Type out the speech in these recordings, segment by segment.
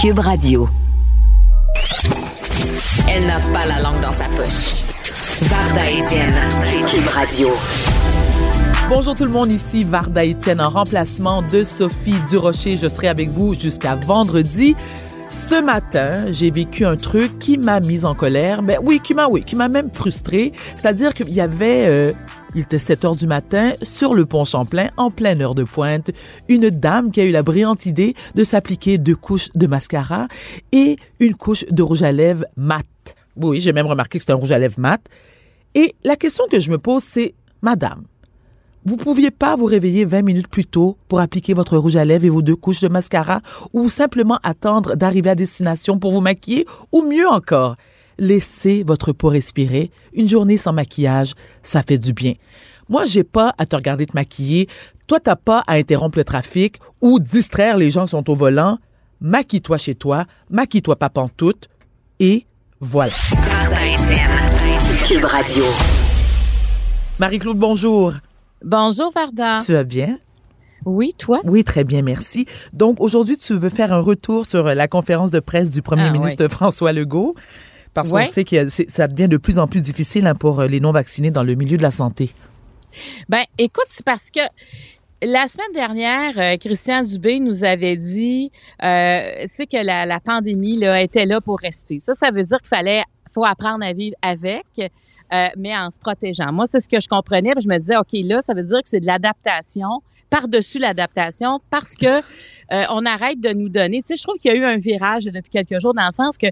Cube Radio. Elle n'a pas la langue dans sa poche. Varda Étienne, Cube Radio. Bonjour tout le monde, ici Varda Étienne en remplacement de Sophie Durocher. Je serai avec vous jusqu'à vendredi. Ce matin, j'ai vécu un truc qui m'a mise en colère. Ben oui, qui m'a oui, qui m'a même frustrée. C'est-à-dire qu'il y avait euh, il était 7 heures du matin, sur le pont Champlain, en pleine heure de pointe, une dame qui a eu la brillante idée de s'appliquer deux couches de mascara et une couche de rouge à lèvres mat. Oui, j'ai même remarqué que c'était un rouge à lèvres mat. Et la question que je me pose, c'est, Madame, vous pouviez pas vous réveiller 20 minutes plus tôt pour appliquer votre rouge à lèvres et vos deux couches de mascara ou simplement attendre d'arriver à destination pour vous maquiller ou mieux encore, laissez votre peau respirer. Une journée sans maquillage, ça fait du bien. Moi, j'ai pas à te regarder te maquiller. Toi, t'as pas à interrompre le trafic ou distraire les gens qui sont au volant. Maquille-toi chez toi, maquille-toi pas pantoute et voilà. Cube Radio. Marie-Claude, bonjour. Bonjour Varda. Tu vas bien? Oui, toi? Oui, très bien, merci. Donc, aujourd'hui, tu veux faire un retour sur la conférence de presse du premier Ah, ministre François Legault. Parce qu'on Ouais. sait que ça devient de plus en plus difficile hein, pour euh, les non-vaccinés dans le milieu de la santé. Ben, écoute, c'est parce que la semaine dernière, euh, Christian Dubé nous avait dit, euh, tu sais, que la, la pandémie là, était là pour rester. Ça, ça veut dire qu'il fallait, faut apprendre à vivre avec. euh, mais en se protégeant. Moi, c'est ce que je comprenais. puis je me disais, OK, là, ça veut dire que c'est de l'adaptation par-dessus l'adaptation parce que euh, on arrête de nous donner. Tu sais, je trouve qu'il y a eu un virage depuis quelques jours dans le sens que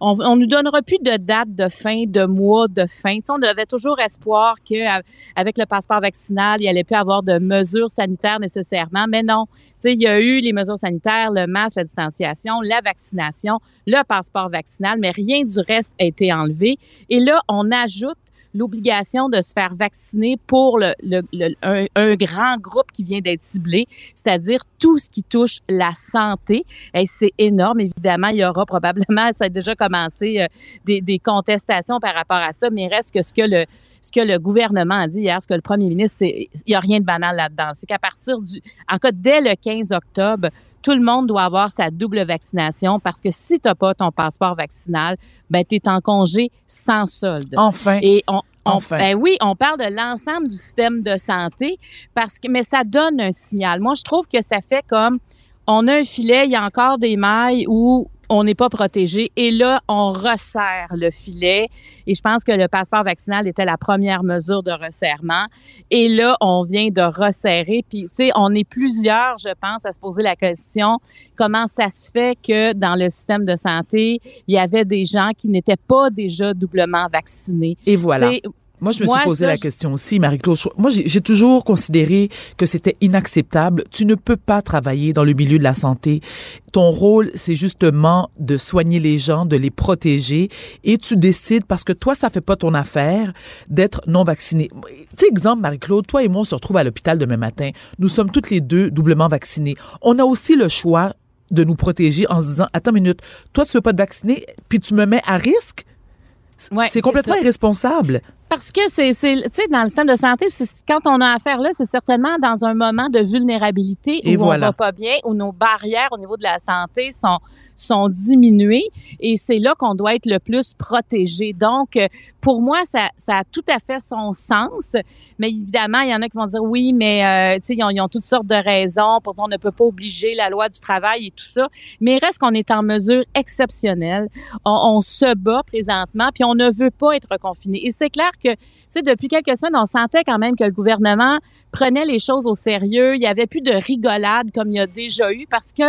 on, on nous donnera plus de date de fin, de mois de fin. On avait toujours espoir que avec le passeport vaccinal, il allait plus avoir de mesures sanitaires nécessairement, mais non. Il y a eu les mesures sanitaires, le masque, la distanciation, la vaccination, le passeport vaccinal, mais rien du reste a été enlevé. Et là, on ajoute l'obligation de se faire vacciner pour le, le- le- un, grand groupe qui vient d'être ciblé, c'est-à-dire tout ce qui touche la santé. Et c'est énorme, évidemment. Il y aura probablement, ça a déjà commencé, euh, des, des contestations par rapport à ça, mais reste que ce que le, ce que le gouvernement a dit hier, ce que le premier ministre, il n'y a rien de banal là-dedans. C'est qu'à partir du, en cas, dès le 15 octobre, tout le monde doit avoir sa double vaccination parce que si tu n'as pas ton passeport vaccinal, ben, tu es en congé sans solde. Enfin, Et on, on- Enfin. ben oui, on parle de l'ensemble du système de santé parce que, mais ça donne un signal. Moi, je trouve que ça fait comme on a un filet, il y a encore des mailles où on n'est pas protégé et là, on resserre le filet. Et je pense que le passeport vaccinal était la première mesure de resserrement. Et là, on vient de resserrer. Puis, tu sais, on est plusieurs, je pense, à se poser la question comment ça se fait que dans le système de santé, il y avait des gens qui n'étaient pas déjà doublement vaccinés? et voilà. Moi, je me Moi, suis posé ça, la question aussi, Marie-Claude. Moi, j'ai toujours considéré que c'était inacceptable. Tu ne peux pas travailler dans le milieu de la santé. Ton rôle, c'est justement de soigner les gens, de les protéger, et tu décides, parce que toi, ça fait pas ton affaire, d'être non vacciné. Tu sais, exemple, Marie-Claude, toi et moi, on se retrouve à l'hôpital demain matin. Nous sommes toutes les deux doublement vaccinés. On a aussi le choix de nous protéger en se disant, attends une minute, toi, tu veux pas te vacciner, puis tu me mets à risque? Ouais, c'est complètement irresponsable. Parce que c'est, tu sais, dans le système de santé, quand on a affaire là, c'est certainement dans un moment de vulnérabilité Et où voilà. on va pas bien, où nos barrières au niveau de la santé sont sont diminuées, et c'est là qu'on doit être le plus protégé. Donc, euh, pour moi, ça, ça a tout à fait son sens. Mais évidemment, il y en a qui vont dire oui, mais euh, ils ont, ils ont toutes sortes de raisons pour dire on ne peut pas obliger la loi du travail et tout ça. Mais reste qu'on est en mesure exceptionnelle. On, on se bat présentement, puis on ne veut pas être confiné. Et c'est clair que, tu sais, depuis quelques semaines, on sentait quand même que le gouvernement prenait les choses au sérieux. Il y avait plus de rigolade comme il y a déjà eu parce que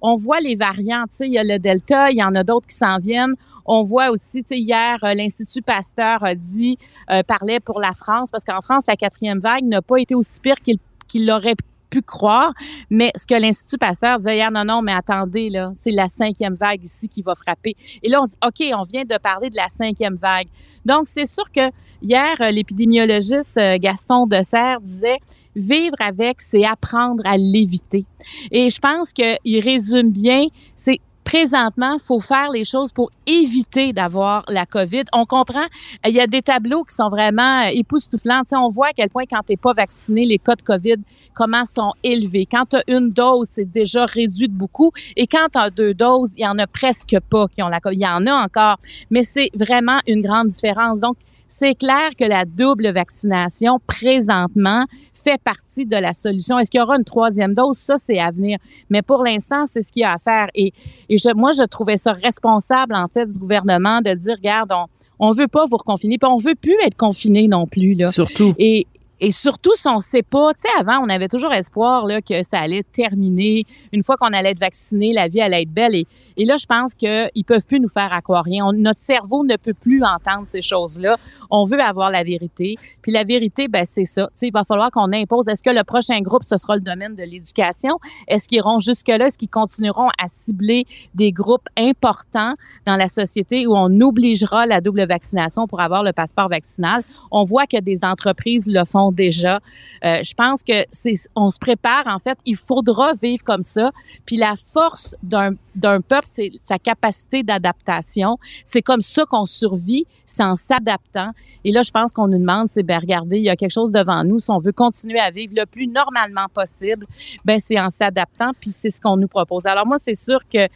on voit les variants. Tu sais, il y a le Delta, il y en a d'autres qui s'en viennent. On voit aussi, hier, euh, l'Institut Pasteur a dit, euh, parlait pour la France, parce qu'en France, la quatrième vague n'a pas été aussi pire qu'il qu'il l'aurait pu croire. Mais ce que l'Institut Pasteur disait hier, non, non, mais attendez, là, c'est la cinquième vague ici qui va frapper. Et là, on dit, OK, on vient de parler de la cinquième vague. Donc, c'est sûr que hier, euh, l'épidémiologiste euh, Gaston Dessert disait, vivre avec, c'est apprendre à l'éviter. Et je pense qu'il résume bien, c'est présentement, faut faire les choses pour éviter d'avoir la COVID. On comprend, il y a des tableaux qui sont vraiment époustouflants. Tu on voit à quel point quand tu n'es pas vacciné, les cas de COVID, comment sont élevés. Quand tu as une dose, c'est déjà réduit de beaucoup. Et quand tu as deux doses, il y en a presque pas qui ont la COVID. Il y en a encore, mais c'est vraiment une grande différence. Donc, c'est clair que la double vaccination, présentement, fait partie de la solution. Est-ce qu'il y aura une troisième dose? Ça, c'est à venir. Mais pour l'instant, c'est ce qu'il y a à faire. Et, et je, moi, je trouvais ça responsable, en fait, du gouvernement de dire, regarde, on, on veut pas vous reconfiner, puis on veut plus être confiné non plus là. Surtout. Et, et surtout, si on sait pas, tu sais, avant, on avait toujours espoir là, que ça allait terminer. Une fois qu'on allait être vacciné, la vie allait être belle. Et, là, je pense qu'ils peuvent plus nous faire à rien. notre cerveau ne peut plus entendre ces choses-là. On veut avoir la vérité. Puis la vérité, ben c'est ça. Tu sais, il va falloir qu'on impose. Est-ce que le prochain groupe, ce sera le domaine de l'éducation? Est-ce qu'ils iront jusque-là? Est-ce qu'ils continueront à cibler des groupes importants dans la société où on obligera la double vaccination pour avoir le passeport vaccinal? On voit que des entreprises le font déjà. Euh, je pense que on se prépare. En fait, il faudra vivre comme ça. Puis la force d'un d'un peuple, c'est sa capacité d'adaptation. C'est comme ça qu'on survit, c'est en s'adaptant. Et là, je pense qu'on nous demande, c'est ben regardez, il y a quelque chose devant nous. Si on veut continuer à vivre le plus normalement possible, ben c'est en s'adaptant. Puis c'est ce qu'on nous propose. Alors moi, c'est sûr que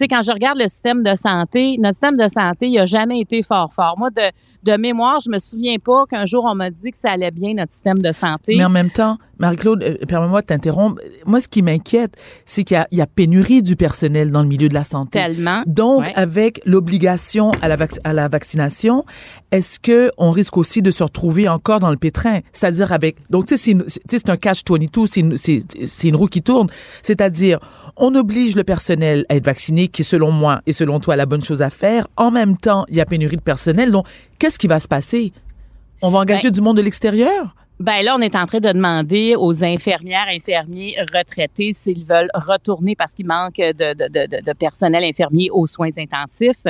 sais, quand je regarde le système de santé, notre système de santé, il a jamais été fort fort. Moi, de, de mémoire, je me souviens pas qu'un jour on m'a dit que ça allait bien notre système de santé. Mais en même temps, Marie-Claude, euh, permets-moi de t'interrompre. Moi, ce qui m'inquiète, c'est qu'il y, a pénurie du personnel dans le milieu de la santé. Tellement. Donc, avec l'obligation à la, à la vaccination, est-ce que on risque aussi de se retrouver encore dans le pétrin? C'est-à-dire avec, donc, tu sais, c'est un catch-22, c'est une roue qui tourne. C'est-à-dire, on oblige le personnel à être vacciné, qui selon moi et selon toi la bonne chose à faire. En même temps, il y a pénurie de personnel. Donc, qu'est-ce qui va se passer? On va engager ben du monde de l'extérieur? Ben là, on est en train de demander aux infirmières, infirmiers retraités s'ils veulent retourner parce qu'il manque de, de, de, de, personnel infirmier aux soins intensifs.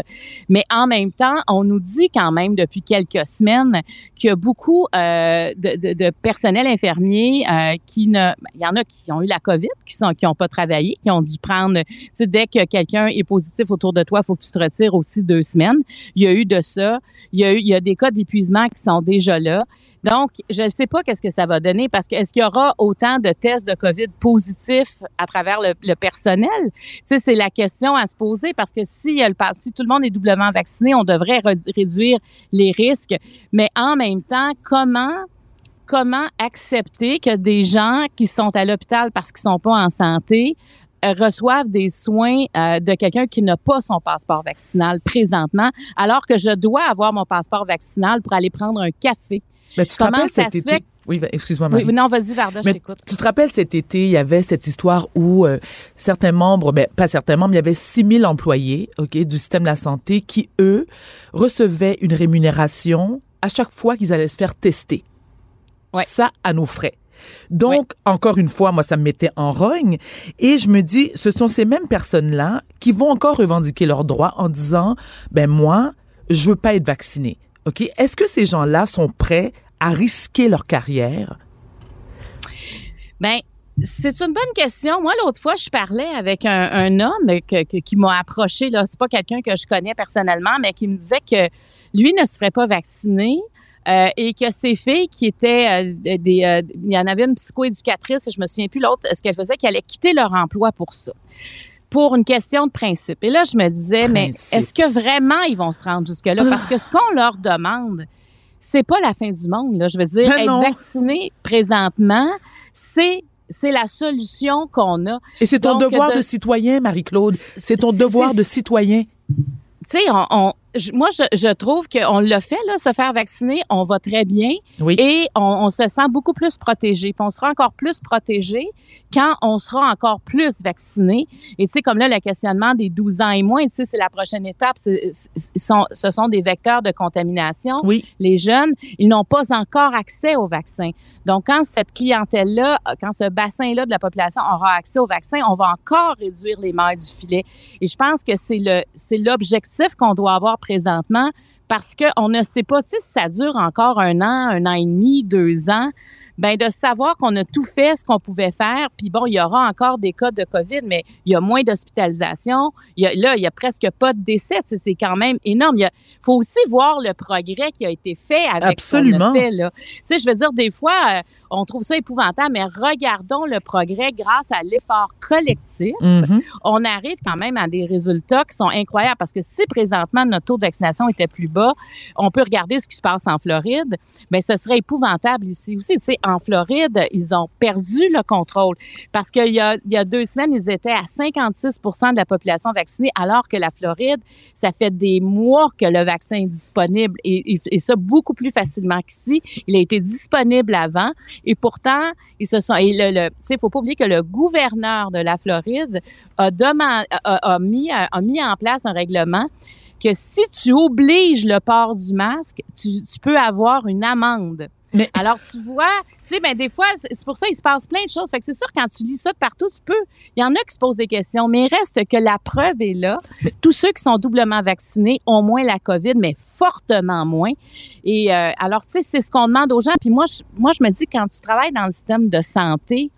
Mais en même temps, on nous dit quand même depuis quelques semaines qu'il y a beaucoup euh, de, personnel infirmier euh, qui ne... Il y en a qui ont eu la COVID, qui sont qui n'ont pas travaillé, qui ont dû prendre... Tu sais, dès que quelqu'un est positif autour de toi, il faut que tu te retires aussi deux semaines. Il y a eu de ça. Il y a eu il y a des cas d'épuisement qui sont déjà là. Donc, je ne sais pas qu'est-ce que ça va donner parce que est-ce qu'il y aura autant de tests de COVID positifs à travers le, personnel? Tu sais, c'est la question à se poser parce que si, tout le monde est doublement vacciné, on devrait réduire les risques. Mais en même temps, comment comment accepter que des gens qui sont à l'hôpital parce qu'ils sont pas en santé euh, reçoivent des soins euh, de quelqu'un qui n'a pas son passeport vaccinal présentement, alors que je dois avoir mon passeport vaccinal pour aller prendre un café? Mais tu te rappelles cet été? Oui, ben, excuse-moi, Marie. Oui, non, vas-y, Varda, je t'écoute. Tu te rappelles cet été, il y avait cette histoire où euh, certains membres, ben, pas certains membres, il y avait 6 000 employés ok, du système de la santé qui, eux, recevaient une rémunération à chaque fois qu'ils allaient se faire tester. Ouais. Ça, à nos frais. Donc, encore une fois, moi, ça me mettait en rogne. Et je me dis, ce sont ces mêmes personnes-là qui vont encore revendiquer leurs droits en disant, ben moi, je veux pas être vacciné. Est-ce que ces gens-là sont prêts à risquer leur carrière? Ben, c'est une bonne question. Moi, l'autre fois, je parlais avec un, homme qui m'a approché. Là, c'est pas quelqu'un que je connais personnellement, mais qui me disait que lui ne se ferait pas vacciner. Euh, et que ses filles qui étaient euh, des, euh, il y en avait une psychoéducatrice, je me souviens plus l'autre, ce qu'elle faisait, qu'elle allait quitter leur emploi pour ça pour une question de principe. Et là, je me disais, mais est-ce que vraiment ils vont se rendre jusque-là? Parce que ce qu'on leur demande, c'est pas la fin du monde. Là. Je veux dire, être vacciné présentement, c'est c'est la solution qu'on a. Et c'est ton devoir de, citoyen, Marie-Claude. C'est ton devoir de citoyen. Tu sais, on, moi, je, je trouve qu'on l'a fait, là, se faire vacciner, on va très bien. Oui. Et on, on, se sent beaucoup plus protégé. Puis on sera encore plus protégé quand on sera encore plus vacciné. Et tu sais, comme là, le questionnement des 12 ans et moins, tu sais, c'est la prochaine étape. Sont, ce sont des vecteurs de contamination. Oui. Les jeunes, ils n'ont pas encore accès au vaccin. Donc, quand cette clientèle-là, quand ce bassin-là de la population aura accès au vaccin, on va encore réduire les mailles du filet. Et je pense que c'est le, c'est l'objectif qu'on doit avoir présentement parce qu'on ne sait pas si ça dure encore un an, un an et demi, deux ans. ben de savoir qu'on a tout fait ce qu'on pouvait faire. Puis bon, il y aura encore des cas de COVID, mais il y a moins d'hospitalisation. Il y a, là, il y a presque pas de décès. C'est quand même énorme. Il faut aussi voir le progrès qui a été fait avec Absolument. ce qu'on a fait. Là. Tu sais, je veux dire, des fois, euh, on trouve ça épouvantable, mais regardons le progrès grâce à l'effort collectif. Mhm. On arrive quand même à des résultats qui sont incroyables parce que si présentement notre taux de vaccination était plus bas, on peut regarder ce qui se passe en Floride, mais ce serait épouvantable ici aussi. Tu sais, en Floride, ils ont perdu le contrôle parce qu'il y a, il y a deux semaines, ils étaient à 56% de la population vaccinée, alors que la Floride, ça fait des mois que le vaccin est disponible et, et, et ça beaucoup plus facilement qu'ici. Il a été disponible avant et pourtant, ils se sont. Le, faut pas oublier que le gouverneur de la Floride a, demandé, a, mis, en place un règlement que si tu obliges le port du masque, tu peux avoir une amende. Mais- Alors, tu vois, tu sais, ben, des fois, c'est pour ça qu'il se passe plein de choses. Fait que c'est sûr, quand tu lis ça de partout, tu peux. Il y en a qui se posent des questions, mais il reste que la preuve est là. Tous ceux qui sont doublement vaccinés ont moins la COVID, mais fortement moins. Et euh, alors, tu sais, c'est ce qu'on demande aux gens. Puis moi, je, moi, je me dis, quand tu travailles dans le système de santé,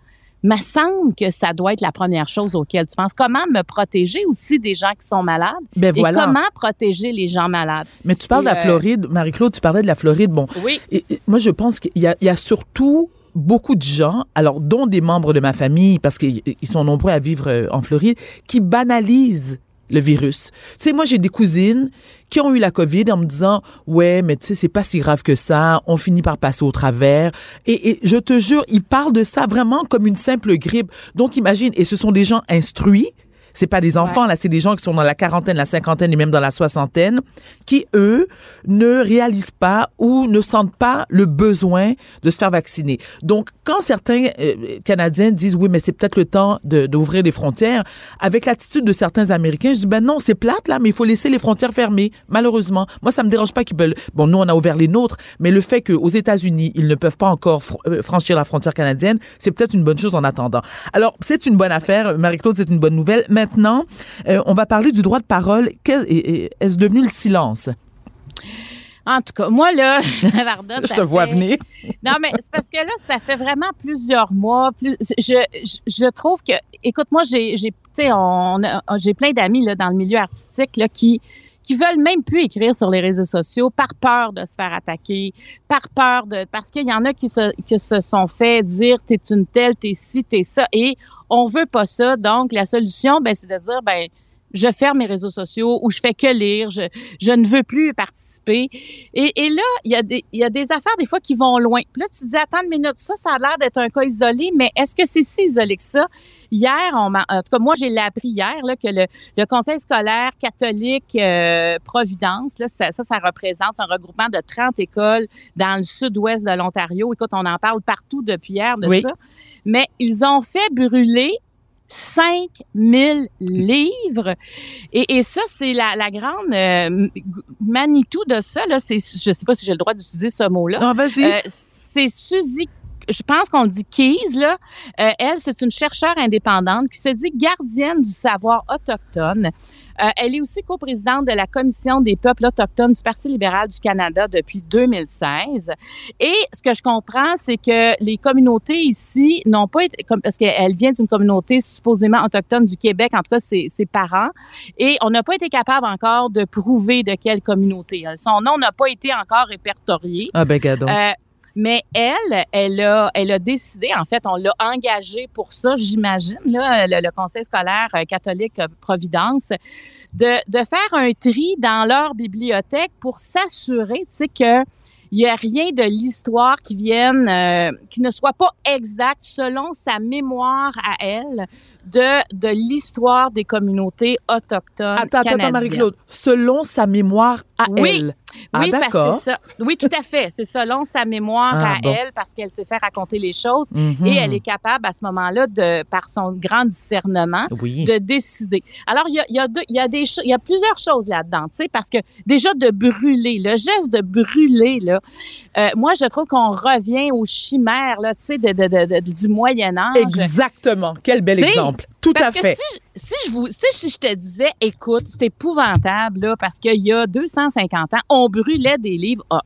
me semble que ça doit être la première chose auquel tu penses. Comment me protéger aussi des gens qui sont malades? Ben Et voilà. comment protéger les gens malades? Mais tu parles de la euh, Floride, Marie-Claude, tu parlais de la Floride. Bon, Oui. Et- et moi, je pense qu'il y y a surtout beaucoup de gens, alors dont des membres de ma famille, parce qu'ils ils sont nombreux à vivre euh, en Floride, qui banalisent le virus. Tu sais, moi, j'ai des cousines qui ont eu la COVID en me disant, ouais, mais tu sais, c'est pas si grave que ça, on finit par passer au travers. Et, et je te jure, ils parlent de ça vraiment comme une simple grippe. Donc, imagine, et ce sont des gens instruits, c'est pas des enfants, là, c'est des gens qui sont dans la quarantaine, la cinquantaine et même dans la soixantaine, qui, eux, ne réalisent pas ou ne sentent pas le besoin de se faire vacciner. Donc, quand certains euh, Canadiens disent, oui, mais c'est peut-être le temps d'ouvrir les frontières, avec l'attitude de certains Américains, je dis, ben non, c'est plate, là, mais il faut laisser les frontières fermées, malheureusement. Moi, ça me dérange pas qu'ils veulent... Bon, nous, on a ouvert les nôtres, mais le fait qu'aux États-Unis, ils ne peuvent pas encore fr- euh, franchir la frontière canadienne, c'est peut-être une bonne chose en attendant. Alors, c'est une bonne affaire. Marie-Claude, c'est une bonne nouvelle. Maintenant, euh, on va parler du droit de parole. Est-ce devenu le silence? En tout cas, moi, là, Varda, Je te vois fait- venir. Non, mais c'est parce que là, ça fait vraiment plusieurs mois. Plus, je, je, je trouve que, écoute, moi, j'ai, j'ai, tu sais, on, a- j'ai plein d'amis là dans le milieu artistique là qui qui veulent même plus écrire sur les réseaux sociaux par peur de se faire attaquer, par peur de parce qu'il y en a qui se qui se sont fait dire t'es une telle, t'es ci, t'es ça et on veut pas ça. Donc la solution ben c'est de dire ben je ferme mes réseaux sociaux ou je fais que lire, je, je ne veux plus participer. Et, et là, il y, a des, il y a des affaires des fois qui vont loin. Puis là, tu te dis, attends une minute, ça, ça a l'air d'être un cas isolé, mais est-ce que c'est si isolé que ça? Hier, on en tout cas, moi, j'ai appris hier là, que le, le Conseil scolaire catholique euh, Providence, là, ça, ça, ça représente un regroupement de 30 écoles dans le sud-ouest de l'Ontario. Écoute, on en parle partout depuis hier de Oui. ça. Mais ils ont fait brûler 5000 livres. Et, et ça, c'est la, la grande euh, Manitou de ça. Là, c'est, je sais pas si j'ai le droit d'utiliser ce mot-là. Non, vas-y. Euh, c'est Suzy, je pense qu'on dit Keys, là. Euh, elle, c'est une chercheure indépendante qui se dit gardienne du savoir autochtone. Euh, elle est aussi coprésidente de la Commission des peuples autochtones du Parti libéral du Canada depuis 2016. Et ce que je comprends, c'est que les communautés ici n'ont pas été, comme, parce qu'elle vient d'une communauté supposément autochtone du Québec, en tout cas ses, ses parents, et on n'a pas été capable encore de prouver de quelle communauté. Son nom n'a pas été encore répertorié. Ah ben, gadon. Euh, mais elle, elle a, elle a décidé, en fait, on l'a engagée pour ça, j'imagine, là, le, le Conseil scolaire euh, catholique euh, Providence, de, de faire un tri dans leur bibliothèque pour s'assurer, tu sais, que il y a rien de l'histoire qui vienne, euh, qui ne soit pas exact selon sa mémoire à elle de, de l'histoire des communautés autochtones Attends, attends, attends, canadiennes. Marie-Claude. Selon sa mémoire à Oui. elle. Ah, Oui, parce que ça. Oui, tout à fait. C'est selon sa mémoire Ah, à bon. elle, parce qu'elle sait faire raconter les choses. Mhm. Et elle est capable, à ce moment-là, de, par son grand discernement, Oui. de décider. Alors, il y a, il y a, deux, il y a, des, cho- il y a plusieurs choses là-dedans, tu sais, parce que déjà de brûler, le geste de brûler, là, euh, moi, je trouve qu'on revient aux chimères, là, tu sais, de, de, de, de- du Moyen Âge. Exactement. Quel bel exemple. Tout à fait. si, si je vous, si je te disais, écoute, c'est épouvantable, là, parce qu'il y a 250 ans, on brûlait des livres. Ah.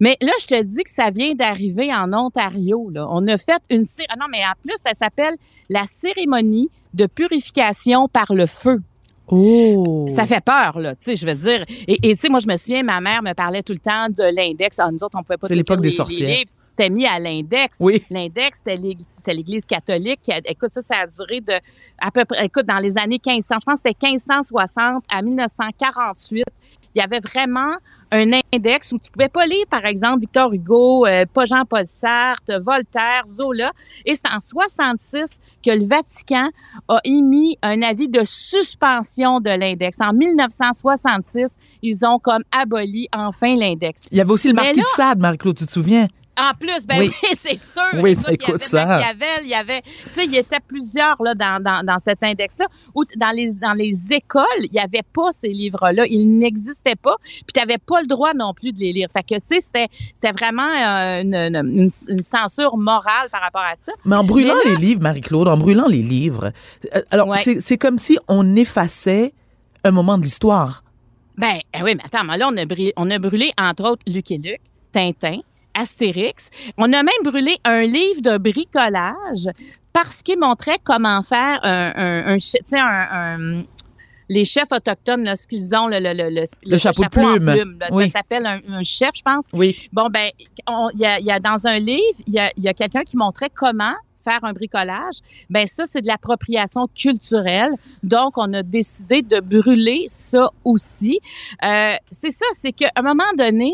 Mais là, je te dis que ça vient d'arriver en Ontario. Là. On a fait une ah non, mais en plus, ça s'appelle la cérémonie de purification par le feu. Oh. Ça fait peur, là, tu sais, je veux dire. Et tu sais, moi, je me souviens, ma mère me parlait tout le temps de l'index. Ah, nous autres, on pouvait pas... C'est l'époque des sorcières. Mis à l'index. Oui. L'index, c'était l'Église catholique. Écoute, ça, ça a duré de, à peu près, écoute, dans les années 1500, je pense que c'était 1560 à 1948. Il y avait vraiment un index où tu pouvais pas lire, par exemple, Victor Hugo, euh, pas Jean-Paul Sartre, Voltaire, Zola. Et c'est en 66 que le Vatican a émis un avis de suspension de l'index. En 1966, ils ont comme aboli enfin l'index. Il y avait aussi le marquis de Sade, Marie-Claude, tu te souviens? En plus, ben oui, c'est sûr. Oui, ça, écoute ça. Il y avait, tu sais, il y était plusieurs là dans, dans, dans cet index-là. Ou dans les dans les écoles, il n'y avait pas ces livres-là, ils n'existaient pas. Puis tu n'avais pas le droit non plus de les lire. Fait que tu sais, c'était c'était vraiment euh, une, une, censure morale par rapport à ça. Mais en brûlant les livres, Marie-Claude, en brûlant les livres, euh, alors c'est comme si on effaçait un moment de l'histoire. Ben eh oui, mais attends, là on a brûlé, on a brûlé entre autres Luc et Luc, Tintin, Astérix. On a même brûlé un livre de bricolage parce qu'il montrait comment faire un, un, un, un les chefs autochtones, ce qu'ils ont, le, le, le, le chapeau, plume. Ça s'appelle un, chef, je pense. Oui. Bon, ben, il y a, y a, dans un livre, il y a, y a quelqu'un qui montrait comment faire un bricolage. Ben ça, c'est de l'appropriation culturelle. Donc, on a décidé de brûler ça aussi. Euh, c'est ça, c'est qu'à un moment donné,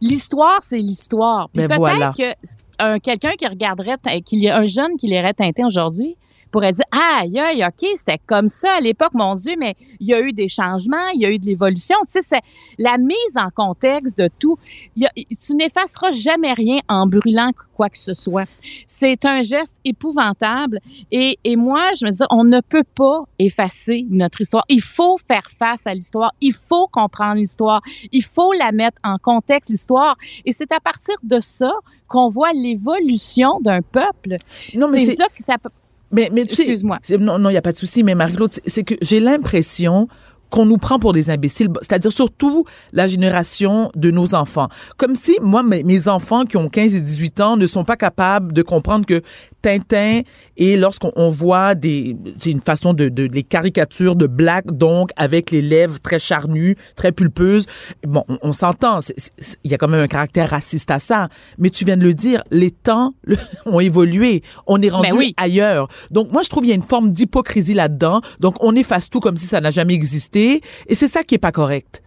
l'histoire, c'est l'histoire. Puis ben peut-être que quelqu'un qui regarderait, qu'il y a un jeune qui lirait Tintin aujourd'hui, pourrait dire aïe aïe ok c'était comme ça à l'époque mon dieu mais il y a eu des changements il y a eu de l'évolution. Tu sais c'est la mise en contexte de tout. Tu n'effaceras jamais rien en brûlant quoi que ce soit. C'est un geste épouvantable et, et moi je me dis on ne peut pas effacer notre histoire. Il faut faire face à l'histoire. Il faut comprendre l'histoire. Il faut la mettre en contexte l'histoire. Et c'est à partir de ça qu'on voit l'évolution d'un peuple. Non, mais c'est ça que ça mais, mais Excuse-moi. Non, non, il n'y a pas de souci, mais Marie-Claude, c'est que j'ai l'impression qu'on nous prend pour des imbéciles, c'est-à-dire surtout la génération de nos enfants. Comme si, moi, mes, enfants qui ont 15 et 18 ans ne sont pas capables de comprendre que Tintin et lorsqu'on voit des, c'est une façon de, de, les caricatures de Black, donc avec les lèvres très charnues, très pulpeuses. Bon, on, s'entend, il y a quand même un caractère raciste à ça, mais tu viens de le dire, les temps ont évolué, on est rendu ben ailleurs. Donc moi, je trouve qu'il y a une forme d'hypocrisie là-dedans. Donc on efface tout comme si ça n'a jamais existé, et c'est ça qui est pas correct.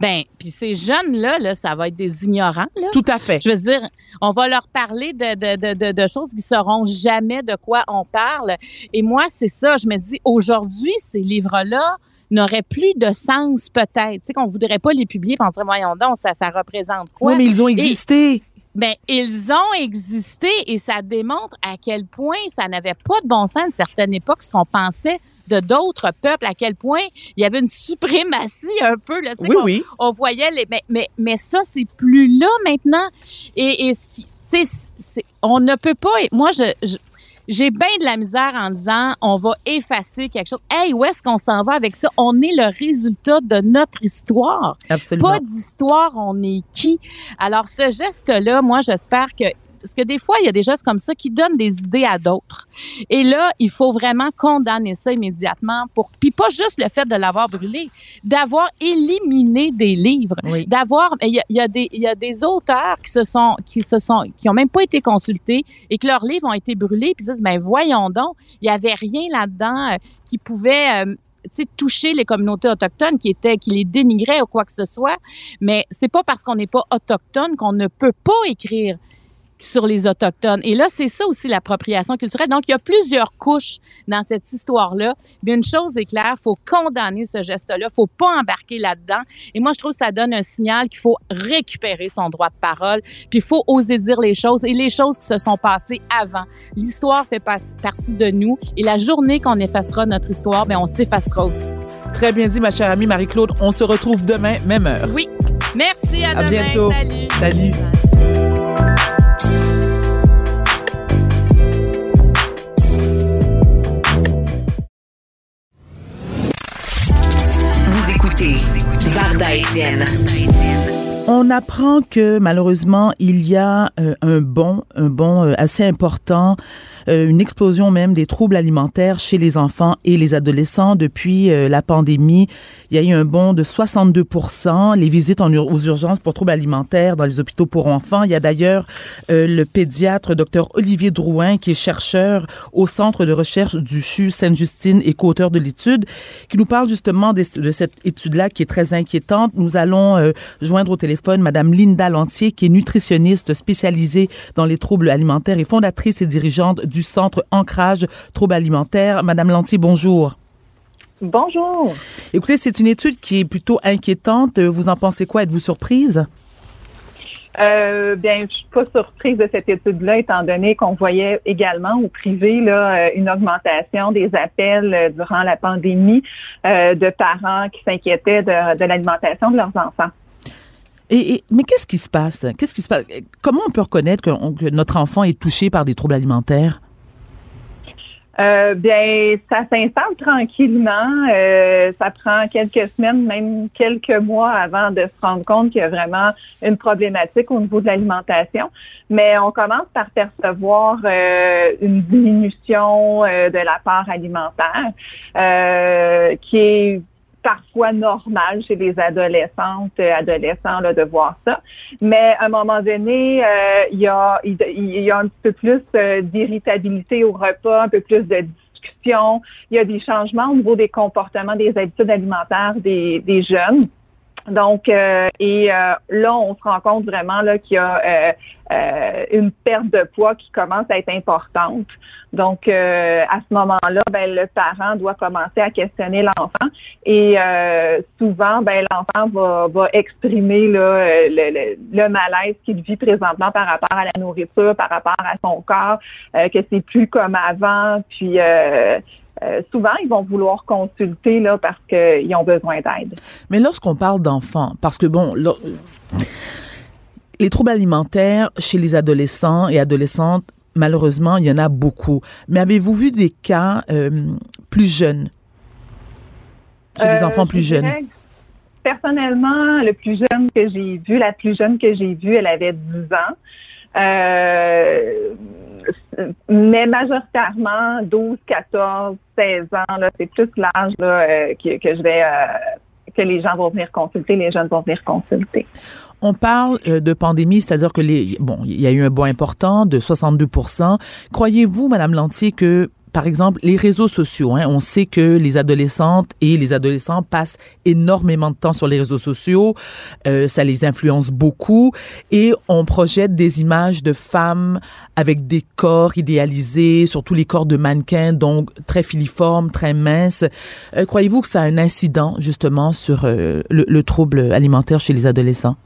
Ben, puis ces jeunes-là, là, ça va être des ignorants. Là. Tout à fait. Je veux dire, on va leur parler de, de, de, de, choses qui sauront jamais de quoi on parle. Et moi, c'est ça, je me dis, aujourd'hui, ces livres-là n'auraient plus de sens peut-être. Tu sais, qu'on voudrait pas les publier, puis on dirait, voyons donc, ça, ça représente quoi? Oui, mais ils ont existé. ben, ils ont existé et ça démontre à quel point ça n'avait pas de bon sens à une certaine époque, ce qu'on pensait de d'autres peuples, à quel point il y avait une suprématie un peu. Là, oui, on, oui. On voyait les... Mais, mais, mais ça, c'est plus là maintenant. Et, et ce qui... C'est, on ne peut pas... Moi, je, j'ai bien de la misère en disant on va effacer quelque chose. Hey, où est-ce qu'on s'en va avec ça? On est le résultat de notre histoire. Absolument. Pas d'histoire, on est qui? Alors, ce geste-là, moi, j'espère que parce que des fois, il y a des gestes comme ça qui donnent des idées à d'autres. Et là, il faut vraiment condamner ça immédiatement pour, puis pas juste le fait de l'avoir brûlé, d'avoir éliminé des livres, d'avoir, il y a, des, il y a des auteurs qui se sont, qui se sont, qui ont même pas été consultés et que leurs livres ont été brûlés, puis ils disent, ben voyons donc, il y avait rien là-dedans euh, qui pouvait euh, toucher les communautés autochtones qui étaient qui les dénigraient ou quoi que ce soit mais c'est pas parce qu'on n'est pas autochtone qu'on ne peut pas écrire sur les Autochtones. Et là, c'est ça aussi l'appropriation culturelle. Donc, il y a plusieurs couches dans cette histoire-là. Mais une chose est claire, faut condamner ce geste-là, faut pas embarquer là-dedans. Et moi, je trouve que ça donne un signal qu'il faut récupérer son droit de parole, puis il faut oser dire les choses et les choses qui se sont passées avant. L'histoire fait partie de nous et la journée qu'on effacera notre histoire, ben on s'effacera aussi. Très bien dit, ma chère amie Marie-Claude. On se retrouve demain, même heure. Oui. Merci, à, à bientôt. Salut. Salut. Varda Étienne. On apprend que malheureusement il y a euh, un bond, un bond euh, assez important, euh, une explosion même des troubles alimentaires chez les enfants et les adolescents depuis la pandémie. Il y a eu un bond de 62% Les visites en aux urgences pour troubles alimentaires dans les hôpitaux pour enfants. Il y a d'ailleurs le pédiatre docteur Olivier Drouin qui est chercheur au centre de recherche du CHU Sainte-Justine et co-auteur de l'étude qui nous parle justement de, de cette étude-là qui est très inquiétante. Nous allons joindre au téléphone Madame Linda Lantier, qui est nutritionniste spécialisée dans les troubles alimentaires et fondatrice et dirigeante du Centre Ancrage Troubles alimentaires. Madame Lantier, bonjour. Bonjour. Écoutez, c'est une étude qui est plutôt inquiétante. Vous en pensez quoi? Êtes-vous surprise? Euh, bien, je suis pas surprise de cette étude-là, étant donné qu'on voyait également au privé là, euh, une augmentation des appels euh, durant la pandémie euh, de parents qui s'inquiétaient de, de l'alimentation de leurs enfants. Mais qu'est-ce qui se passe? Qu'est-ce qui se passe? Comment on peut reconnaître que, notre enfant est touché par des troubles alimentaires? Euh, bien, ça s'installe tranquillement. Euh, ça prend quelques semaines, même quelques mois avant de se rendre compte qu'il y a vraiment une problématique au niveau de l'alimentation. Mais on commence par percevoir euh, une diminution de la part alimentaire qui est parfois normal chez les adolescentes, euh, adolescents là, de voir ça. Mais à un moment donné, euh, il, y a, y a un peu plus euh, d'irritabilité au repas, un peu plus de discussion. Il y a des changements au niveau des comportements, des habitudes alimentaires des, des jeunes. Donc, euh, et euh, là, on se rend compte vraiment là qu'il y a euh, une perte de poids qui commence à être importante. Donc, à ce moment-là, ben, le parent doit commencer à questionner l'enfant et souvent, ben, l'enfant va, va exprimer là, le, le, malaise qu'il vit présentement par rapport à la nourriture, par rapport à son corps, que c'est plus comme avant, puis euh, souvent, ils vont vouloir consulter là, parce qu'ils ont besoin d'aide. Mais lorsqu'on parle d'enfants, parce que bon, les troubles alimentaires chez les adolescents et adolescentes, malheureusement, il y en a beaucoup. Mais avez-vous vu des cas euh, plus jeunes, chez les euh, enfants plus jeunes? Personnellement, le plus jeune que j'ai vu, la plus jeune que j'ai vue, elle avait 10 ans. Euh, mais majoritairement 12, 14, 16 ans, c'est plus l'âge euh, que, que, je vais euh, que les gens vont venir consulter, les jeunes vont venir consulter. On parle de pandémie, c'est-à-dire que les bon, il y a eu un bond important de 62% Croyez-vous, Madame Lantier, que par exemple, les réseaux sociaux. Hein, on sait que les adolescentes et les adolescents passent énormément de temps sur les réseaux sociaux. Euh, ça les influence beaucoup. Et on projette des images de femmes avec des corps idéalisés, surtout les corps de mannequins, donc très filiformes, très minces. Euh, croyez-vous que ça a un incident justement sur euh, le, le trouble alimentaire chez les adolescents?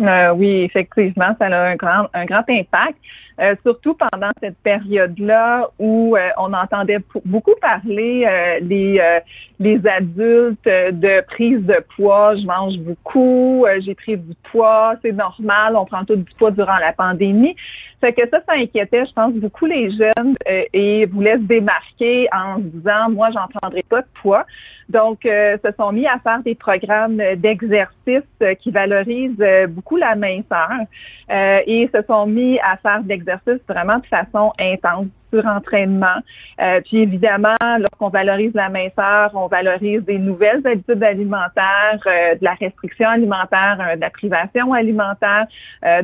Euh, oui, effectivement, ça a un grand, un grand impact, euh, surtout pendant cette période-là où euh, on entendait beaucoup parler les, les adultes de prise de poids. Je mange beaucoup, j'ai pris du poids, c'est normal, on prend tout du poids durant la pandémie. Fait que ça, ça inquiétait, je pense, beaucoup les jeunes et voulaient se démarquer en se disant, moi, j'en prendrai pas de poids. Donc, se sont mis à faire des programmes d'exercice qui valorisent beaucoup la minceur euh, et se sont mis à faire de l'exercice vraiment de façon intense sur entraînement. Euh, puis évidemment, lorsqu'on valorise la minceur, on valorise des nouvelles habitudes alimentaires, euh, de la restriction alimentaire, de la privation alimentaire.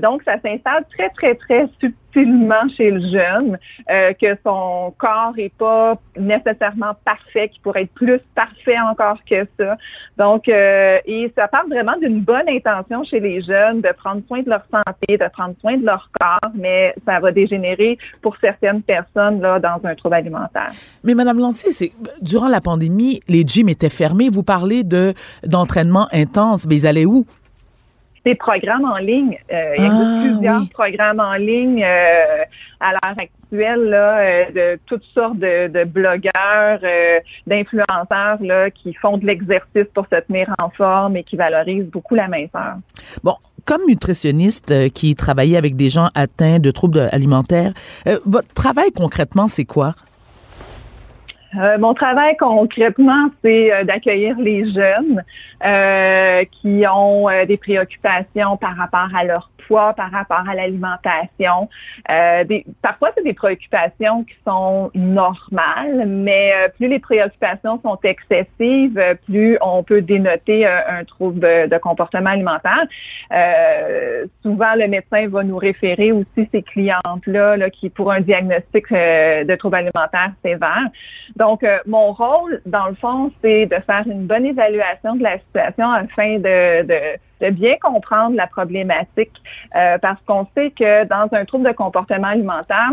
donc, ça s'installe très, très, très subtilement chez le jeune, que son corps est pas nécessairement parfait, qu'il pourrait être plus parfait encore que ça. Donc, et ça part vraiment d'une bonne intention chez les jeunes de prendre soin de leur santé, de prendre soin de leur corps, mais ça va dégénérer pour certaines personnes là, dans un trouble alimentaire. Mais Madame Lancier, c'est durant la pandémie, les gyms étaient fermés. Vous parlez de d'entraînement intense, mais ils allaient où? Des programmes en ligne. Euh, il existe ah, plusieurs programmes en ligne euh, à l'heure actuelle là, euh, de toutes sortes de, blogueurs, d'influenceurs là, qui font de l'exercice pour se tenir en forme et qui valorisent beaucoup la minceur. Bon, comme nutritionniste qui travaillait avec des gens atteints de troubles alimentaires, votre travail concrètement, c'est quoi? Euh, mon travail concrètement, c'est euh, d'accueillir les jeunes euh, qui ont des préoccupations par rapport à leur poids, par rapport à l'alimentation. parfois, c'est des préoccupations qui sont normales, mais plus les préoccupations sont excessives, plus on peut dénoter un, trouble de, comportement alimentaire. souvent, le médecin va nous référer aussi ces clientes-là là, qui pour un diagnostic de trouble alimentaire sévère. Euh, mon rôle, dans le fond, c'est de faire une bonne évaluation de la situation afin de, de, bien comprendre la problématique, euh, parce qu'on sait que dans un trouble de comportement alimentaire,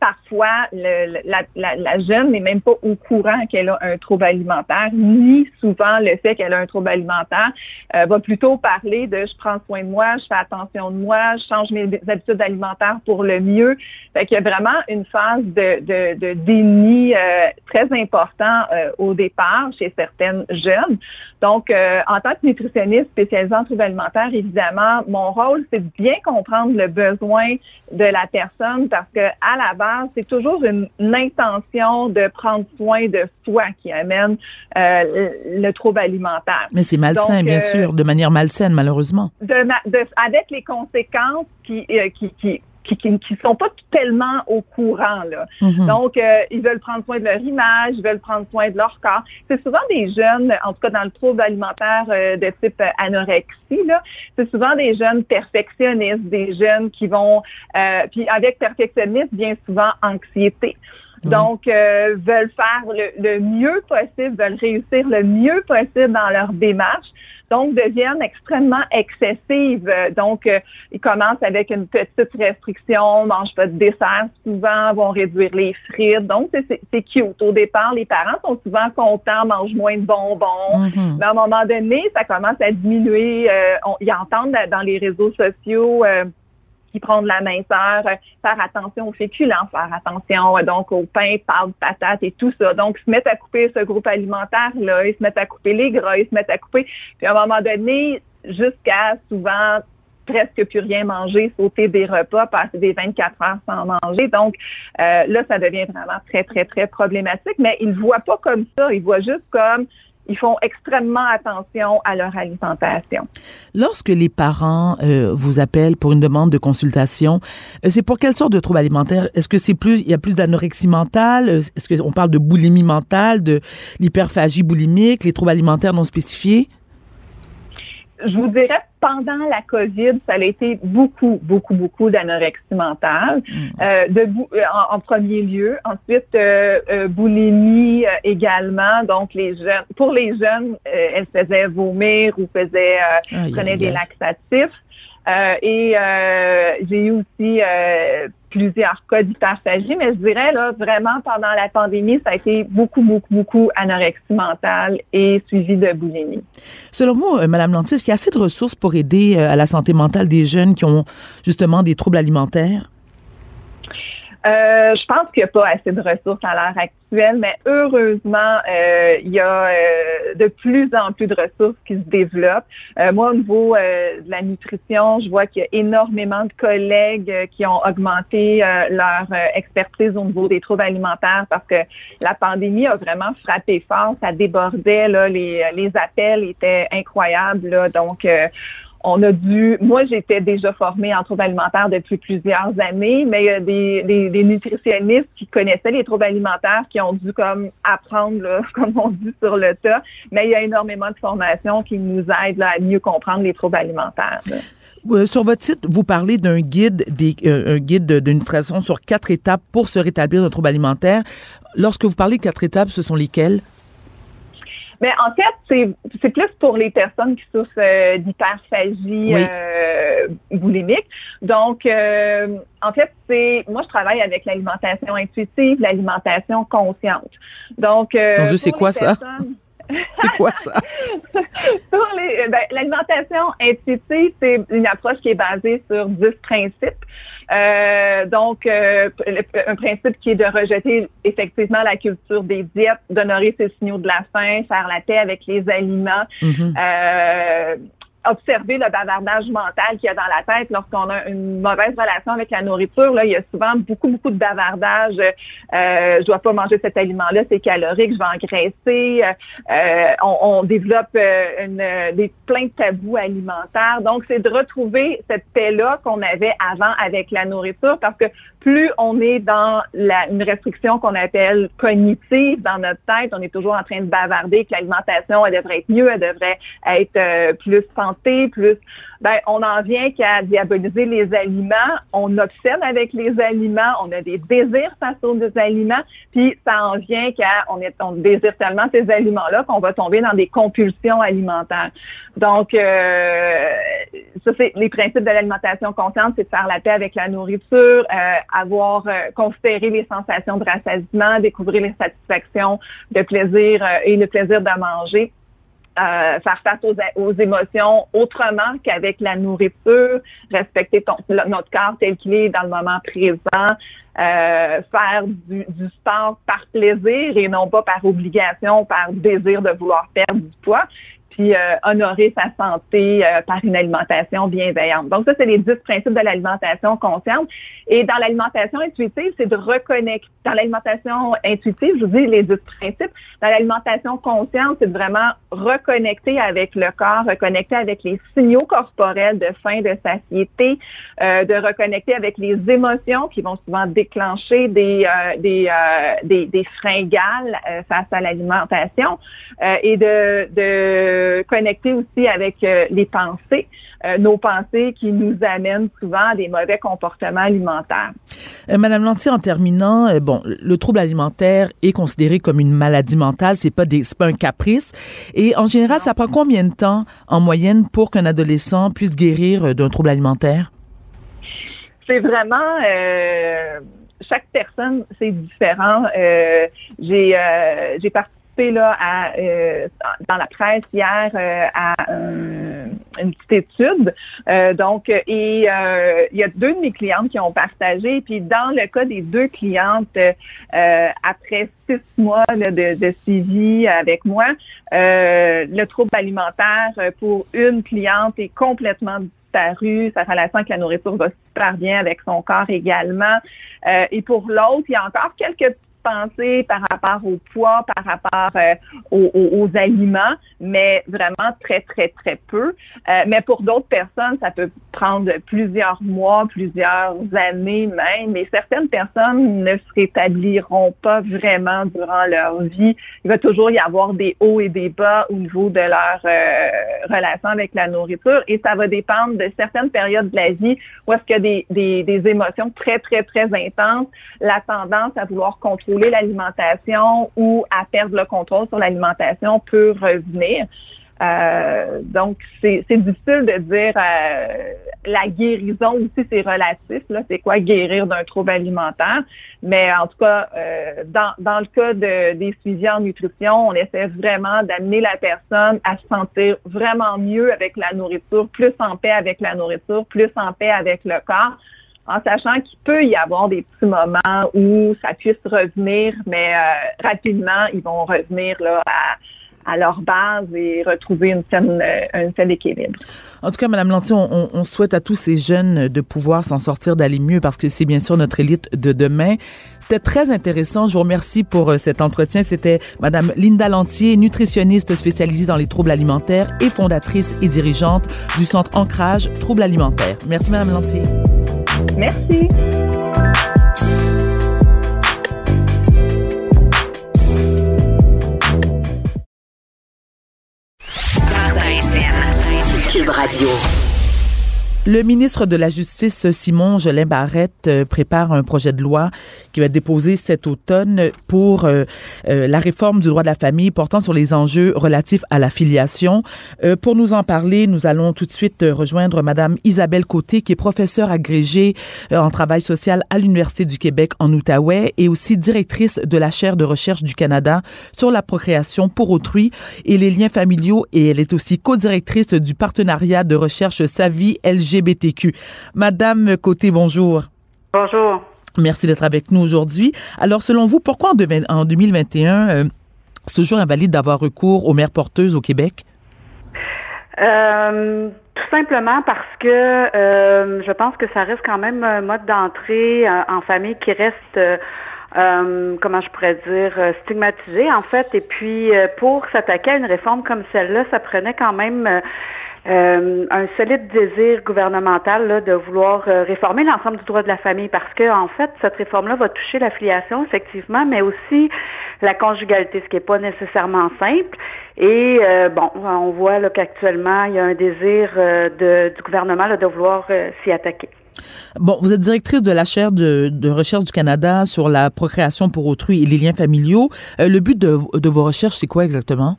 parfois, le, la, la, la, jeune n'est même pas au courant qu'elle a un trouble alimentaire, ni souvent le fait qu'elle a un trouble alimentaire, euh, va plutôt parler de je prends soin de moi, je fais attention de moi, je change mes habitudes alimentaires pour le mieux. Fait qu'il y a vraiment une phase de, de, de déni euh, très important euh, au départ chez certaines jeunes. Donc, en tant que nutritionniste spécialisée en troubles alimentaires, évidemment, mon rôle, c'est de bien comprendre le besoin de la personne parce que à la base, c'est toujours une, intention de prendre soin de soi qui amène euh, le, trouble alimentaire. Mais c'est malsain, bien euh, sûr, de manière malsaine, malheureusement. avec les conséquences qui, euh, qui, qui qui ne sont pas tellement au courant. Là. Mhm. Donc, euh, ils veulent prendre soin de leur image, ils veulent prendre soin de leur corps. C'est souvent des jeunes, en tout cas dans le trouble alimentaire euh, de type anorexie, là, c'est souvent des jeunes perfectionnistes, des jeunes qui vont, euh, puis avec perfectionniste, bien souvent anxiété. Donc, euh, veulent faire le, mieux possible, veulent réussir le mieux possible dans leur démarche, donc deviennent extrêmement excessives. Donc, euh, ils commencent avec une petite restriction, mangent pas de dessert souvent, vont réduire les frites. Donc, c'est cute. Au départ, les parents sont souvent contents, mangent moins de bonbons. Mm-hmm. Mais à un moment donné, ça commence à diminuer. Euh, ils entendent dans les réseaux sociaux euh, qui prend de la minceur, euh, faire attention aux féculents, faire attention euh, donc au pain, pâtes, patates et tout ça. Donc, ils se mettent à couper ce groupe alimentaire-là, ils se mettent à couper les gras, ils se mettent à couper. Puis à un moment donné, jusqu'à souvent presque plus rien manger, sauter des repas, passer des 24 heures sans manger. Donc euh, là, ça devient vraiment très, très, très problématique. Mais ils ne voient pas comme ça. Ils voient juste comme ils font extrêmement attention à leur alimentation. Lorsque les parents euh, vous appellent pour une demande de consultation, euh, c'est pour quelle sorte de trouble alimentaire? Est-ce que c'est plus, il y a plus d'anorexie mentale? Euh, Est-ce qu'on parle de boulimie mentale, de l'hyperphagie boulimique, les troubles alimentaires non spécifiés? Je vous dirais, pendant la COVID, ça a été beaucoup, beaucoup, beaucoup d'anorexie mentale, mm. euh, de, euh, en, premier lieu. Ensuite, euh, euh boulimie également. Donc, les jeunes, pour les jeunes, elles faisaient vomir ou faisaient, prenaient des laxatifs. Euh, et euh, j'ai eu aussi euh, plusieurs cas d'hyperphagie, mais je dirais là vraiment pendant la pandémie, ça a été beaucoup, beaucoup, beaucoup anorexie mentale et suivi de boulimie. Selon vous, Madame Lantis, qu'il y a assez de ressources pour aider à la santé mentale des jeunes qui ont justement des troubles alimentaires? Euh, je pense qu'il n'y a pas assez de ressources à l'heure actuelle, mais heureusement, euh, il y a euh, de plus en plus de ressources qui se développent. moi, au niveau de la nutrition, je vois qu'il y a énormément de collègues qui ont augmenté leur expertise au niveau des troubles alimentaires parce que la pandémie a vraiment frappé fort, ça débordait, là, les, les appels étaient incroyables. Là, donc, on a dû, moi j'étais déjà formée en troubles alimentaires depuis plusieurs années, mais il y a des, nutritionnistes qui connaissaient les troubles alimentaires qui ont dû comme apprendre, comme on dit sur le tas. Mais il y a énormément de formations qui nous aident à mieux comprendre les troubles alimentaires. Euh, sur votre site, vous parlez d'un guide, des, euh, nutrition sur quatre étapes pour se rétablir d'un trouble alimentaire. Lorsque vous parlez de quatre étapes, ce sont lesquelles? Mais en fait, c'est plus pour les personnes qui souffrent euh, d'hyperphagie euh, boulimique. Donc, euh, en fait, c'est moi je travaille avec l'alimentation intuitive, l'alimentation consciente. Donc, je sais quoi ça? C'est quoi ça? Ben, l'alimentation intuitive, c'est une approche qui est basée sur 10 principes. Euh, donc, euh, un principe qui est de rejeter effectivement la culture des diètes, d'honorer ses signaux de la faim, faire la paix avec les aliments. Mm-hmm. euh, observer le bavardage mental qu'il y a dans la tête lorsqu'on a une mauvaise relation avec la nourriture. Là, il y a souvent beaucoup, beaucoup de bavardage. Euh, je dois pas manger cet aliment-là, c'est calorique, je vais engraisser. Euh, on, on, développe euh, une, des plein de tabous alimentaires. Donc, c'est de retrouver cette paix-là qu'on avait avant avec la nourriture parce que plus on est dans la, une restriction qu'on appelle cognitive dans notre tête, on est toujours en train de bavarder que l'alimentation, elle devrait être mieux, elle devrait être euh, plus plus ben on en vient qu'à diaboliser les aliments, on obsède avec les aliments, on a des désirs face aux aliments, puis ça en vient qu'à on, on désire tellement ces aliments-là qu'on va tomber dans des compulsions alimentaires. Donc euh, ça c'est les principes de l'alimentation consciente, c'est de faire la paix avec la nourriture, euh, avoir euh, considéré les sensations de rassasiement, découvrir les satisfactions de plaisir euh, et le plaisir de manger. Euh, faire face aux, émotions autrement qu'avec la nourriture, respecter notre corps tel qu'il est dans le moment présent, euh, faire du, du, sport par plaisir et non pas par obligation, par désir de vouloir perdre du poids puis euh, honorer sa santé euh, par une alimentation bienveillante. Donc ça, c'est les dix principes de l'alimentation consciente. Et dans l'alimentation intuitive, c'est de reconnecter. Dans l'alimentation intuitive, je vous dis les dix principes. Dans l'alimentation consciente, c'est de vraiment reconnecter avec le corps, reconnecter avec les signaux corporels de faim, de satiété, euh, de reconnecter avec les émotions qui vont souvent déclencher des des, des, des fringales face à l'alimentation et de, de connecter aussi avec euh, les pensées, euh, nos pensées qui nous amènent souvent à des mauvais comportements alimentaires. Euh, Madame Lantier, en terminant, bon, le trouble alimentaire est considéré comme une maladie mentale, c'est pas des, pas un caprice. Et en général, ça prend combien de temps en moyenne pour qu'un adolescent puisse guérir d'un trouble alimentaire? C'est vraiment chaque personne, c'est différent. j'ai j'ai participé là, euh, dans la presse hier euh, à une petite étude. Euh, donc, et il y a deux de mes clientes qui ont partagé. Puis dans le cas des deux clientes, après six mois de, de, suivi avec moi, le trouble alimentaire pour une cliente est complètement disparu, sa relation avec la nourriture va super bien avec son corps également. et pour l'autre, il y a encore quelques penser par rapport au poids, par rapport euh, aux, aliments, mais vraiment très, très, très peu. Euh, mais pour d'autres personnes, ça peut prendre plusieurs mois, plusieurs années même, et certaines personnes ne se rétabliront pas vraiment durant leur vie. Il va toujours y avoir des hauts et des bas au niveau de leur euh, relation avec la nourriture, et ça va dépendre de certaines périodes de la vie où est-ce qu'il y a des, des, des émotions très, très, très intenses, la tendance à vouloir contrôler l'alimentation ou à perdre le contrôle sur l'alimentation peut revenir. Euh, donc, c'est difficile de dire euh, la guérison aussi, c'est relatif. Là, c'est quoi guérir d'un trouble alimentaire? Mais en tout cas, euh, dans, dans le cas de, des suivis en nutrition, on essaie vraiment d'amener la personne à se sentir vraiment mieux avec la nourriture, plus en paix avec la nourriture, plus en paix avec le corps en sachant qu'il peut y avoir des petits moments où ça puisse revenir, mais euh, rapidement, ils vont revenir là, à, leur base et retrouver une scène, euh, équilibre. En tout cas, Madame Lanty, on, on, souhaite à tous ces jeunes de pouvoir s'en sortir, d'aller mieux, parce que c'est bien sûr notre élite de demain. C'était très intéressant. Je vous remercie pour euh, cet entretien. C'était Madame Linda Lantier, nutritionniste spécialisée dans les troubles alimentaires et fondatrice et dirigeante du Centre Ancrage Troubles alimentaires. Merci, Madame Lantier. Merci. Cube Radio. Le ministre de la Justice, Simon Jolin Barrette, euh, prépare un projet de loi qui va déposé cet automne pour euh, euh, la réforme du droit de la famille portant sur les enjeux relatifs à la filiation. pour nous en parler, nous allons tout de suite rejoindre Madame Isabelle Côté, qui est professeure agrégée en travail social à l'Université du Québec en Outaouais et aussi directrice de la chaire de recherche du Canada sur la procréation pour autrui et les liens familiaux et elle est aussi co-directrice du partenariat de recherche Savie LG LGBTQ. Madame Côté, bonjour. Bonjour. Merci d'être avec nous aujourd'hui. Alors, selon vous, pourquoi en 2021, euh, c'est toujours invalide d'avoir recours aux mères porteuses au Québec? Euh, Tout simplement parce que euh, je pense que ça reste quand même un mode d'entrée euh, en famille qui reste, comment je pourrais dire, stigmatisé en fait. Et puis pour s'attaquer à une réforme comme celle-là, ça prenait quand même euh, un solide désir gouvernemental de vouloir euh, réformer l'ensemble du droit de la famille parce que en fait cette réforme-là va toucher l'affiliation effectivement, mais aussi la conjugalité, ce qui n'est pas nécessairement simple. Et euh, bon, on voit qu'actuellement il y a un désir du gouvernement de vouloir s'y attaquer. Bon, vous êtes directrice de la chaire de, recherche du Canada sur la procréation pour autrui et les liens familiaux. le but de vos recherches, c'est quoi exactement?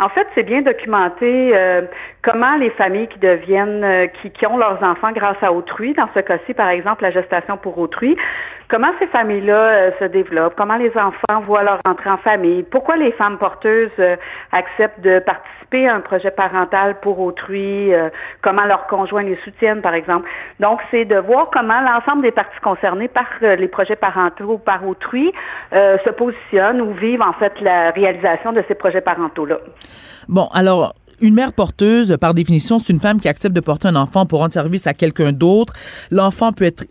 En fait, c'est bien documenté euh, comment les familles qui deviennent, euh, qui, qui, ont leurs enfants grâce à autrui, dans ce cas-ci, par exemple, la gestation pour autrui, comment ces familles-là euh, se développent, comment les enfants voient leur entrée en famille, pourquoi les femmes porteuses acceptent de participer un projet parental pour autrui, comment leurs conjoints les soutiennent, par exemple. Donc, c'est de voir comment l'ensemble des parties concernées par les projets parentaux ou par autrui se positionnent ou vivent, en fait, la réalisation de ces projets parentaux-là. Bon, alors, une mère porteuse, par définition, c'est une femme qui accepte de porter un enfant pour rendre service à quelqu'un d'autre. L'enfant peut être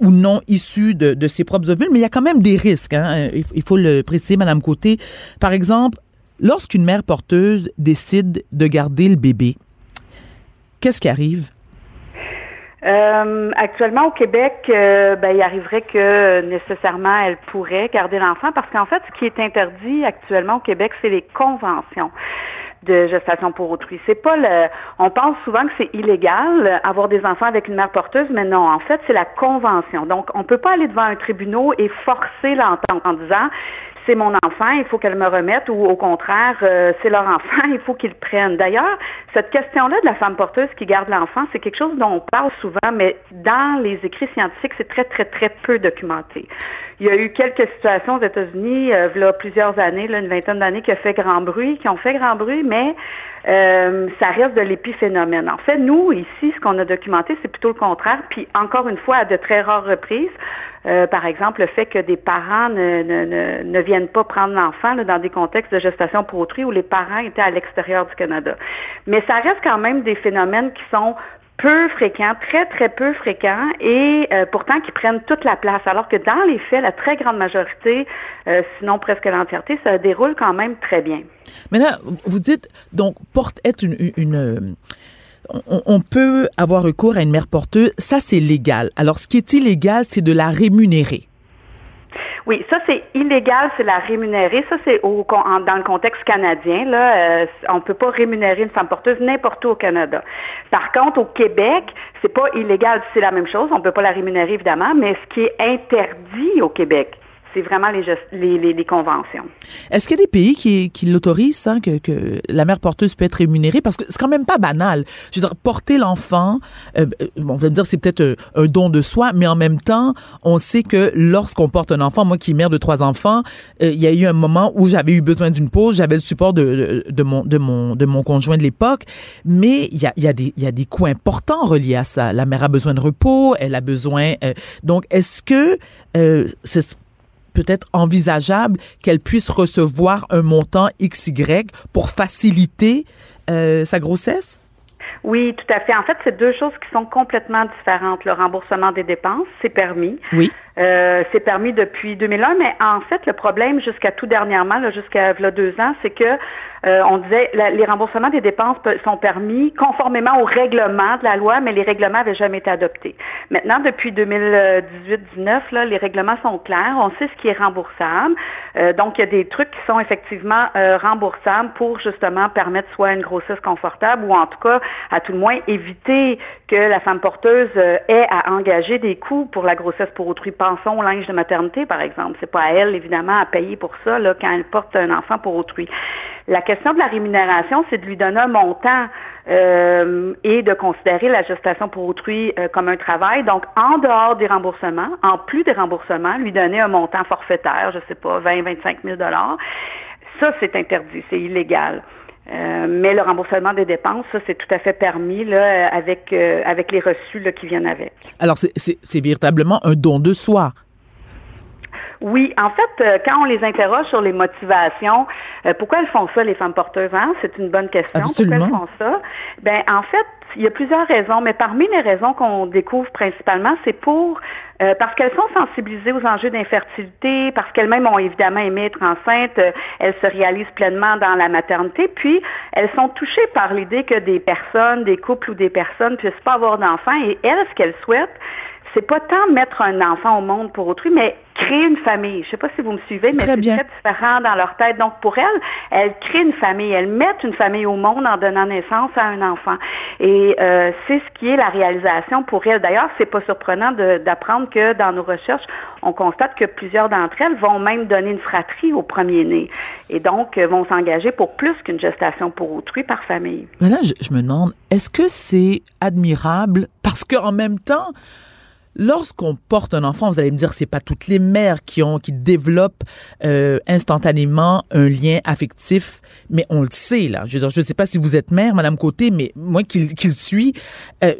ou non issu de, ses propres ovules, mais il y a quand même des risques. Hein. Il, faut le préciser, Madame Côté. Par exemple, lorsqu'une mère porteuse décide de garder le bébé, qu'est-ce qui arrive? Euh, actuellement, au Québec, euh, ben, il arriverait que nécessairement elle pourrait garder l'enfant parce qu'en fait, ce qui est interdit actuellement au Québec, c'est les conventions de gestation pour autrui. C'est pas le. On pense souvent que c'est illégal avoir des enfants avec une mère porteuse, mais non. En fait, c'est la convention. Donc, on peut pas aller devant un tribunal et forcer l'entente en disant c'est mon enfant, il faut qu'elle me remette, ou au contraire, euh, c'est leur enfant, il faut qu'ils le prennent. D'ailleurs, cette question-là de la femme porteuse qui garde l'enfant, c'est quelque chose dont on parle souvent, mais dans les écrits scientifiques, c'est très, très, très peu documenté. Il y a eu quelques situations aux États-Unis, euh, il y a plusieurs années, là, une vingtaine d'années, qui ont fait grand bruit, qui ont fait grand bruit, mais euh, ça reste de l'épiphénomène. En fait, nous, ici, ce qu'on a documenté, c'est plutôt le contraire. Puis, encore une fois, à de très rares reprises, euh, par exemple, le fait que des parents ne, ne, ne, viennent pas prendre l'enfant dans des contextes de gestation pour autrui où les parents étaient à l'extérieur du Canada. Mais ça reste quand même des phénomènes qui sont peu fréquents, très, très peu fréquents et euh, pourtant qui prennent toute la place. Alors que dans les faits, la très grande majorité, euh, sinon presque l'entièreté, ça déroule quand même très bien. Maintenant, vous dites, donc, porte être une... on, on, peut avoir recours à une mère porteuse, ça c'est légal. Alors, ce qui est illégal, c'est de la rémunérer. Oui, ça c'est illégal, c'est la rémunérer. Ça c'est au, dans le contexte canadien. Là, euh, on peut pas rémunérer une femme porteuse n'importe où au Canada. Par contre, au Québec, c'est pas illégal, c'est la même chose. On peut pas la rémunérer évidemment, mais ce qui est interdit au Québec, c'est vraiment les, les, les, conventions. Est-ce qu'il y a des pays qui, qui l'autorisent, hein, que, que, la mère porteuse peut être rémunérée? Parce que c'est quand même pas banal. Je veux dire, porter l'enfant, euh, on va me dire c'est peut-être un, don de soi, mais en même temps, on sait que lorsqu'on porte un enfant, moi qui est mère de trois enfants, euh, il y a eu un moment où j'avais eu besoin d'une pause, j'avais le support de, de, mon, de, mon, de mon conjoint de l'époque, mais il y a, y, a des, y a des coûts importants reliés à ça. La mère a besoin de repos, elle a besoin... Euh, donc, est-ce que c'est peut-être envisageable qu'elle puisse recevoir un montant XY pour faciliter euh, sa grossesse? Oui, tout à fait. En fait, c'est deux choses qui sont complètement différentes. Le remboursement des dépenses, c'est permis. Oui. Euh, c'est permis depuis 2001, mais en fait, le problème jusqu'à tout dernièrement, jusqu'à deux ans, c'est que euh, on disait les remboursements des dépenses sont permis conformément au règlement de la loi, mais les règlements n'avaient jamais été adoptés. Maintenant, depuis 2018-19, là, les règlements sont clairs. On sait ce qui est remboursable. Euh, donc, il y a des trucs qui sont effectivement euh, remboursables pour justement permettre soit une grossesse confortable ou en tout cas, à tout le moins, éviter que la femme porteuse ait à engager des coûts pour la grossesse pour autrui. Pensons au linge de maternité, par exemple. C'est pas à elle, évidemment, à payer pour ça là, quand elle porte un enfant pour autrui. La question de la rémunération, c'est de lui donner un montant euh, et de considérer la gestation pour autrui euh, comme un travail. Donc, en dehors des remboursements, en plus des remboursements, lui donner un montant forfaitaire, je sais pas, 20, 25 000 Ça, c'est interdit, c'est illégal. Euh, mais le remboursement des dépenses, ça, c'est tout à fait permis là, avec, avec les reçus là, qui viennent avec. Alors, c'est véritablement un don de soi. Oui, en fait, euh, quand on les interroge sur les motivations, euh, pourquoi elles font ça, les femmes porteuses, hein? c'est une bonne question. Absolument. Pourquoi elles font ça? Ben, en fait, il y a plusieurs raisons, mais parmi les raisons qu'on découvre principalement, c'est pour euh, parce qu'elles sont sensibilisées aux enjeux d'infertilité, parce qu'elles-mêmes ont évidemment aimé être enceintes, euh, elles se réalisent pleinement dans la maternité, puis elles sont touchées par l'idée que des personnes, des couples ou des personnes puissent pas avoir d'enfants, et elles, ce qu'elles souhaitent, c'est pas tant mettre un enfant au monde pour autrui, mais créer une famille. Je sais pas si vous me suivez, mais c'est très différent dans leur tête. Donc, pour elles, elles créent une famille. Elles mettent une famille au monde en donnant naissance à un enfant. Et euh, c'est ce qui est la réalisation pour elles. D'ailleurs, c'est pas surprenant d'apprendre que dans nos recherches, on constate que plusieurs d'entre elles vont même donner une fratrie au premier-né. Et donc, euh, vont s'engager pour plus qu'une gestation pour autrui par famille. Mais là, je, je me demande, est-ce que c'est admirable? Parce qu'en même temps, Lorsqu'on porte un enfant, vous allez me dire, c'est pas toutes les mères qui ont, qui développent euh, instantanément un lien affectif, mais on le sait là. Je ne sais pas si vous êtes mère, Madame Côté, mais moi qui, qui le suis, euh,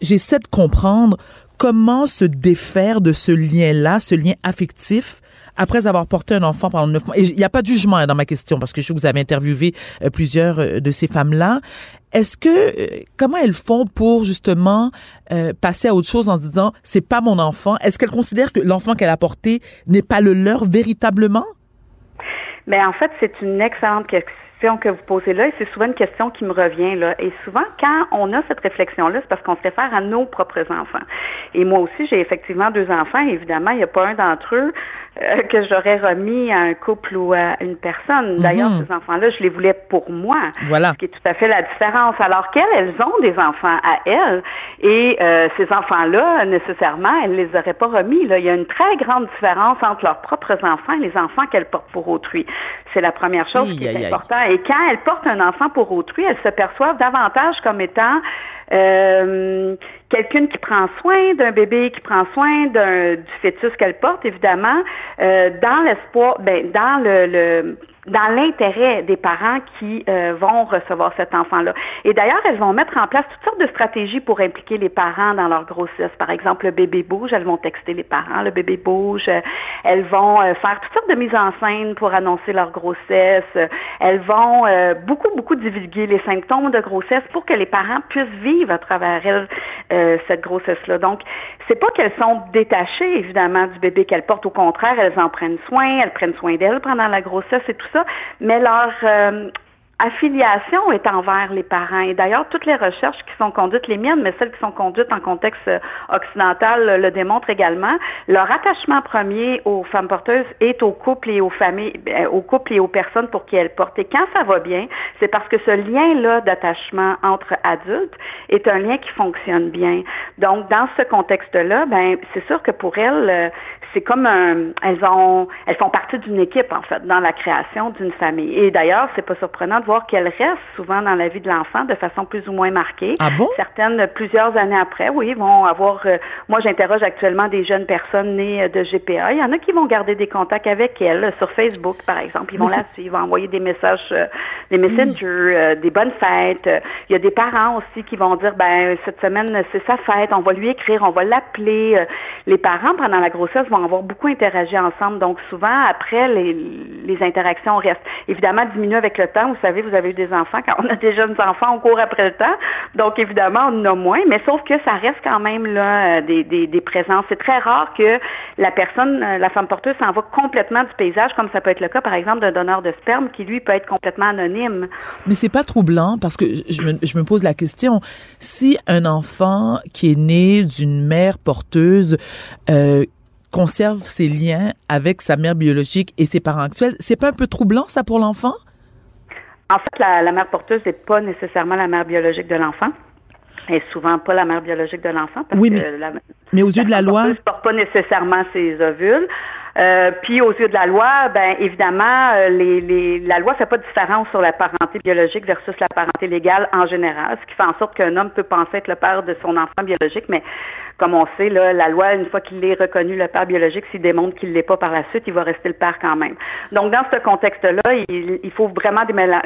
j'essaie de comprendre comment se défaire de ce lien-là, ce lien affectif après avoir porté un enfant pendant neuf mois. Et il n'y a pas de jugement dans ma question parce que je sais que vous avez interviewé euh, plusieurs euh, de ces femmes-là. Est-ce que euh, comment elles font pour justement passer à autre chose en se disant c'est pas mon enfant? Est-ce qu'elles considèrent que l'enfant qu'elle a porté n'est pas le leur véritablement? Mais en fait, c'est une excellente question que vous posez là, et c'est souvent une question qui me revient là. Et souvent, quand on a cette réflexion-là, c'est parce qu'on se réfère à nos propres enfants. Et moi aussi, j'ai effectivement deux enfants. Évidemment, il n'y a pas un d'entre eux euh, que j'aurais remis à un couple ou à une personne. D'ailleurs, mhm. ces enfants-là, je les voulais pour moi. Voilà. Ce qui est tout à fait la différence. Alors qu'elles, elles ont des enfants à elles? Et euh, ces enfants-là, nécessairement, elles les auraient pas remis. Là. Il y a une très grande différence entre leurs propres enfants et les enfants qu'elles portent pour autrui. C'est la première chose qui est importante. Et quand elles portent un enfant pour autrui, elles se perçoivent davantage comme étant euh, quelqu'un qui prend soin d'un bébé, qui prend soin du fœtus qu'elle porte, évidemment, euh, dans l'espoir, ben, dans le, le dans l'intérêt des parents qui euh, vont recevoir cet enfant-là. Et d'ailleurs, elles vont mettre en place toutes sortes de stratégies pour impliquer les parents dans leur grossesse. Par exemple, le bébé bouge, elles vont texter les parents, le bébé bouge. Elles vont euh, faire toutes sortes de mises en scène pour annoncer leur grossesse. Elles vont euh, beaucoup, beaucoup divulguer les symptômes de grossesse pour que les parents puissent vivre à travers elles cette grossesse-là. Donc, c'est pas qu'elles sont détachées, évidemment, du bébé qu'elles portent. Au contraire, elles en prennent soin, elles prennent soin d'elles pendant la grossesse et tout ça mais leur euh, affiliation est envers les parents. Et d'ailleurs, toutes les recherches qui sont conduites, les miennes, mais celles qui sont conduites en contexte euh, occidental le démontrent également. Leur attachement premier aux femmes porteuses est au couple et aux familles, euh, aux couples et aux personnes pour qui elles portent. Et quand ça va bien, c'est parce que ce lien-là d'attachement entre adultes est un lien qui fonctionne bien. Donc, dans ce contexte-là, ben, c'est sûr que pour elles, c'est comme un, elles ont, elles font partie d'une équipe en fait dans la création d'une famille. Et d'ailleurs, c'est pas surprenant de voir qu'elles restent souvent dans la vie de l'enfant de façon plus ou moins marquée. Ah bon? Certaines plusieurs années après, oui, vont avoir. Euh, moi, j'interroge actuellement des jeunes personnes nées euh, de GPA. Il y en a qui vont garder des contacts avec elles euh, sur Facebook, par exemple. Ils vont la suivre, envoyer des messages, des messengers, des bonnes fêtes. Il y a des parents aussi qui vont dire, ben cette semaine c'est sa fête, on va lui écrire, on va l'appeler. Les parents pendant la grossesse vont avoir beaucoup interagi ensemble. Donc, souvent, après, les, les interactions restent évidemment diminuées avec le temps. Vous savez, vous avez eu des enfants. Quand on a des jeunes enfants, on court après le temps. Donc, évidemment, on en a moins. Mais sauf que ça reste quand même là euh, des, des, des présences. C'est très rare que la personne, euh, la femme porteuse, s'en va complètement du paysage, comme ça peut être le cas, par exemple, d'un donneur de sperme qui, lui, peut être complètement anonyme. Mais c'est pas troublant parce que je me, je me pose la question. Si un enfant qui est né d'une mère porteuse euh, conserve ses liens avec sa mère biologique et ses parents actuels. C'est pas un peu troublant, ça, pour l'enfant? En fait, la, mère porteuse n'est pas nécessairement la mère biologique de l'enfant. Elle n'est souvent pas la mère biologique de l'enfant. Oui, mais, mais aux yeux de la loi. ne porte pas nécessairement ses ovules. Euh, puis aux yeux de la loi, ben évidemment, euh, les, les, la loi fait pas de différence sur la parenté biologique versus la parenté légale en général, ce qui fait en sorte qu'un homme peut penser être le père de son enfant biologique, mais comme on sait, là, la loi, une fois qu'il est reconnu le père biologique, s'il démontre qu'il ne l'est pas par la suite, il va rester le père quand même. Donc, dans ce contexte-là, il, faut vraiment démêler,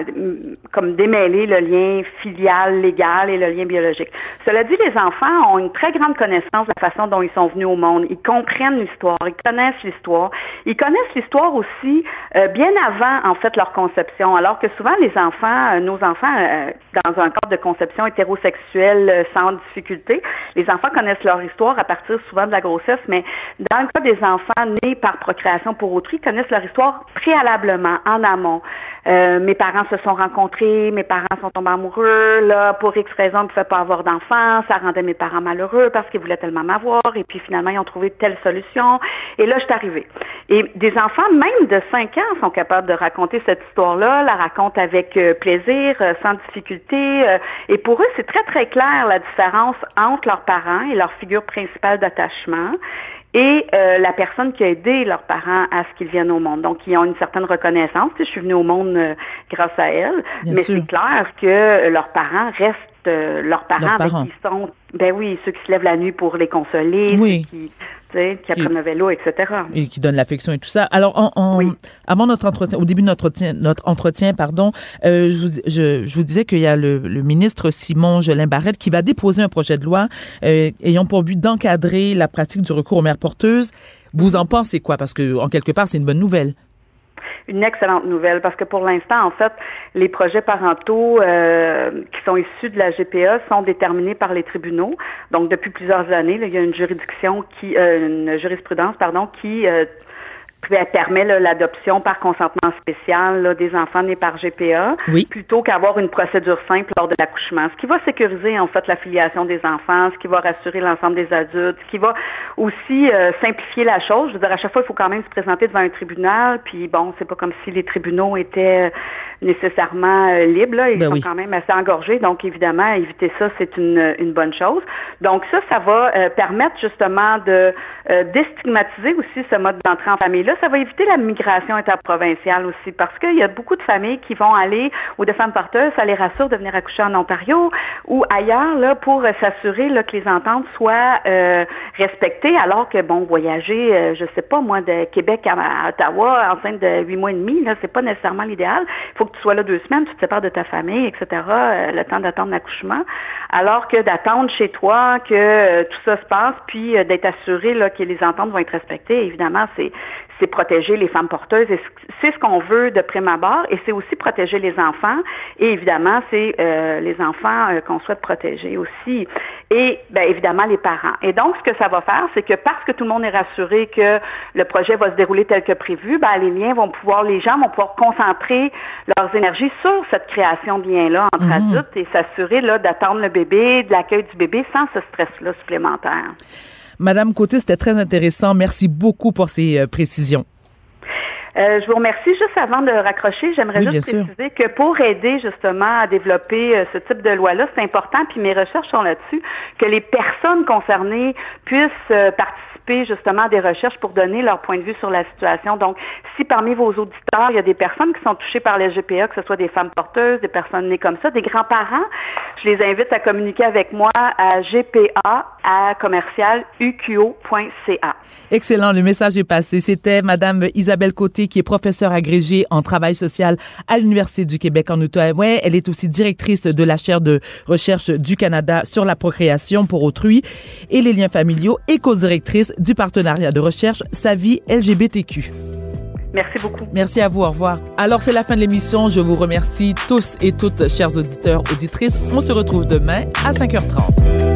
comme démêler le lien filial, légal et le lien biologique. Cela dit, les enfants ont une très grande connaissance de la façon dont ils sont venus au monde. Ils comprennent l'histoire, ils connaissent l'histoire. Ils connaissent l'histoire aussi euh, bien avant, en fait, leur conception. Alors que souvent, les enfants, euh, nos enfants, euh, dans un cadre de conception hétérosexuelle sans difficulté, les enfants connaissent leur histoire à partir souvent de la grossesse, mais dans le cas des enfants nés par procréation pour autrui, connaissent leur histoire préalablement, en amont. Euh, mes parents se sont rencontrés, mes parents sont tombés amoureux, là, pour X raison, ils ne pouvaient pas avoir d'enfants, ça rendait mes parents malheureux parce qu'ils voulaient tellement m'avoir, et puis finalement, ils ont trouvé telle solution, et là, je suis arrivée. Et des enfants, même de 5 ans, sont capables de raconter cette histoire-là, la racontent avec euh, plaisir, euh, sans difficulté, et pour eux, c'est très, très clair la différence entre leurs parents et leur figure principale d'attachement et euh, la personne qui a aidé leurs parents à ce qu'ils viennent au monde. Donc, ils ont une certaine reconnaissance. je suis venue au monde euh, grâce à elle, mais c'est clair que leurs parents restent euh, leurs parents, avec qui sont. Ben oui, ceux qui se lèvent la nuit pour les consoler, oui. ceux qui qui apprennent le vélo, etc. Et qui donnent l'affection et tout ça. Alors, avant notre entretien, au début de notre entretien, notre entretien pardon, euh, je, vous, je, je, vous disais qu'il y a le, le, ministre Simon Jolin Barrette qui va déposer un projet de loi euh, ayant pour but d'encadrer la pratique du recours aux mères porteuses. Vous en pensez quoi? Parce que, en quelque part, c'est une bonne nouvelle une excellente nouvelle parce que pour l'instant, en fait, les projets parentaux euh, qui sont issus de la GPA sont déterminés par les tribunaux. Donc, depuis plusieurs années, il y a une juridiction qui, euh, une jurisprudence, pardon, qui euh, permet l'adoption par consentement spécial des enfants nés par GPA, plutôt qu'avoir une procédure simple lors de l'accouchement. Ce qui va sécuriser en fait l'affiliation des enfants, ce qui va rassurer l'ensemble des adultes, ce qui va aussi euh, simplifier la chose. Je veux dire, à chaque fois, il faut quand même se présenter devant un tribunal, puis bon, c'est pas comme si les tribunaux étaient nécessairement euh, libres, là. ils ben sont quand même assez engorgés, donc évidemment, éviter ça, c'est une, une bonne chose. Donc ça, ça va euh, permettre justement de déstigmatiser aussi ce mode d'entrée en famille ça va éviter la migration interprovinciale aussi, parce qu'il y a beaucoup de familles qui vont aller, ou de femmes porteuses, ça les rassure de venir accoucher en Ontario ou ailleurs, là, pour s'assurer que les ententes soient euh, respectées, alors que, bon, voyager, euh, je sais pas, moi, de Québec à, Ottawa, enceinte de huit mois et demi, là, c'est pas nécessairement l'idéal. Il faut que tu sois là deux semaines, tu te sépares de ta famille, etc., euh, le temps d'attendre l'accouchement, alors que d'attendre chez toi que tout ça se passe, puis d'être assuré là, que les ententes vont être respectées, évidemment, c'est c'est protéger les femmes porteuses. C'est ce qu'on veut de prime abord et c'est aussi protéger les enfants. Et évidemment, c'est euh, les enfants euh, qu'on souhaite protéger aussi. Et bien évidemment, les parents. Et donc, ce que ça va faire, c'est que parce que tout le monde est rassuré que le projet va se dérouler tel que prévu, ben, les liens vont pouvoir, les gens vont pouvoir concentrer leurs énergies sur cette création de liens-là entre mhm. adultes et s'assurer d'attendre le bébé, de l'accueil du bébé sans ce stress-là supplémentaire. Madame Côté, c'était très intéressant. Merci beaucoup pour ces euh, précisions. Euh, je vous remercie. Juste avant de raccrocher, j'aimerais juste préciser que pour aider justement à développer euh, ce type de loi-là, c'est important, puis mes recherches sont là-dessus, que les personnes concernées puissent participer justement des recherches pour donner leur point de vue sur la situation. Donc, si parmi vos auditeurs, il y a des personnes qui sont touchées par les GPA, que ce soit des femmes porteuses, des personnes nées comme ça, des grands-parents, je les invite à communiquer avec moi à gpa à commercial uqo.ca. Excellent, le message est passé. C'était Madame Isabelle Côté, qui est professeure agrégée en travail social à l'Université du Québec en Outaouais. Elle est aussi directrice de la chaire de recherche du Canada sur la procréation pour autrui et les liens familiaux et co-directrice du partenariat de recherche Sa vie LGBTQ. Merci beaucoup. Merci à vous. Au revoir. Alors, c'est la fin de l'émission. Je vous remercie tous et toutes, chers auditeurs, auditrices. On se retrouve demain à 5h30.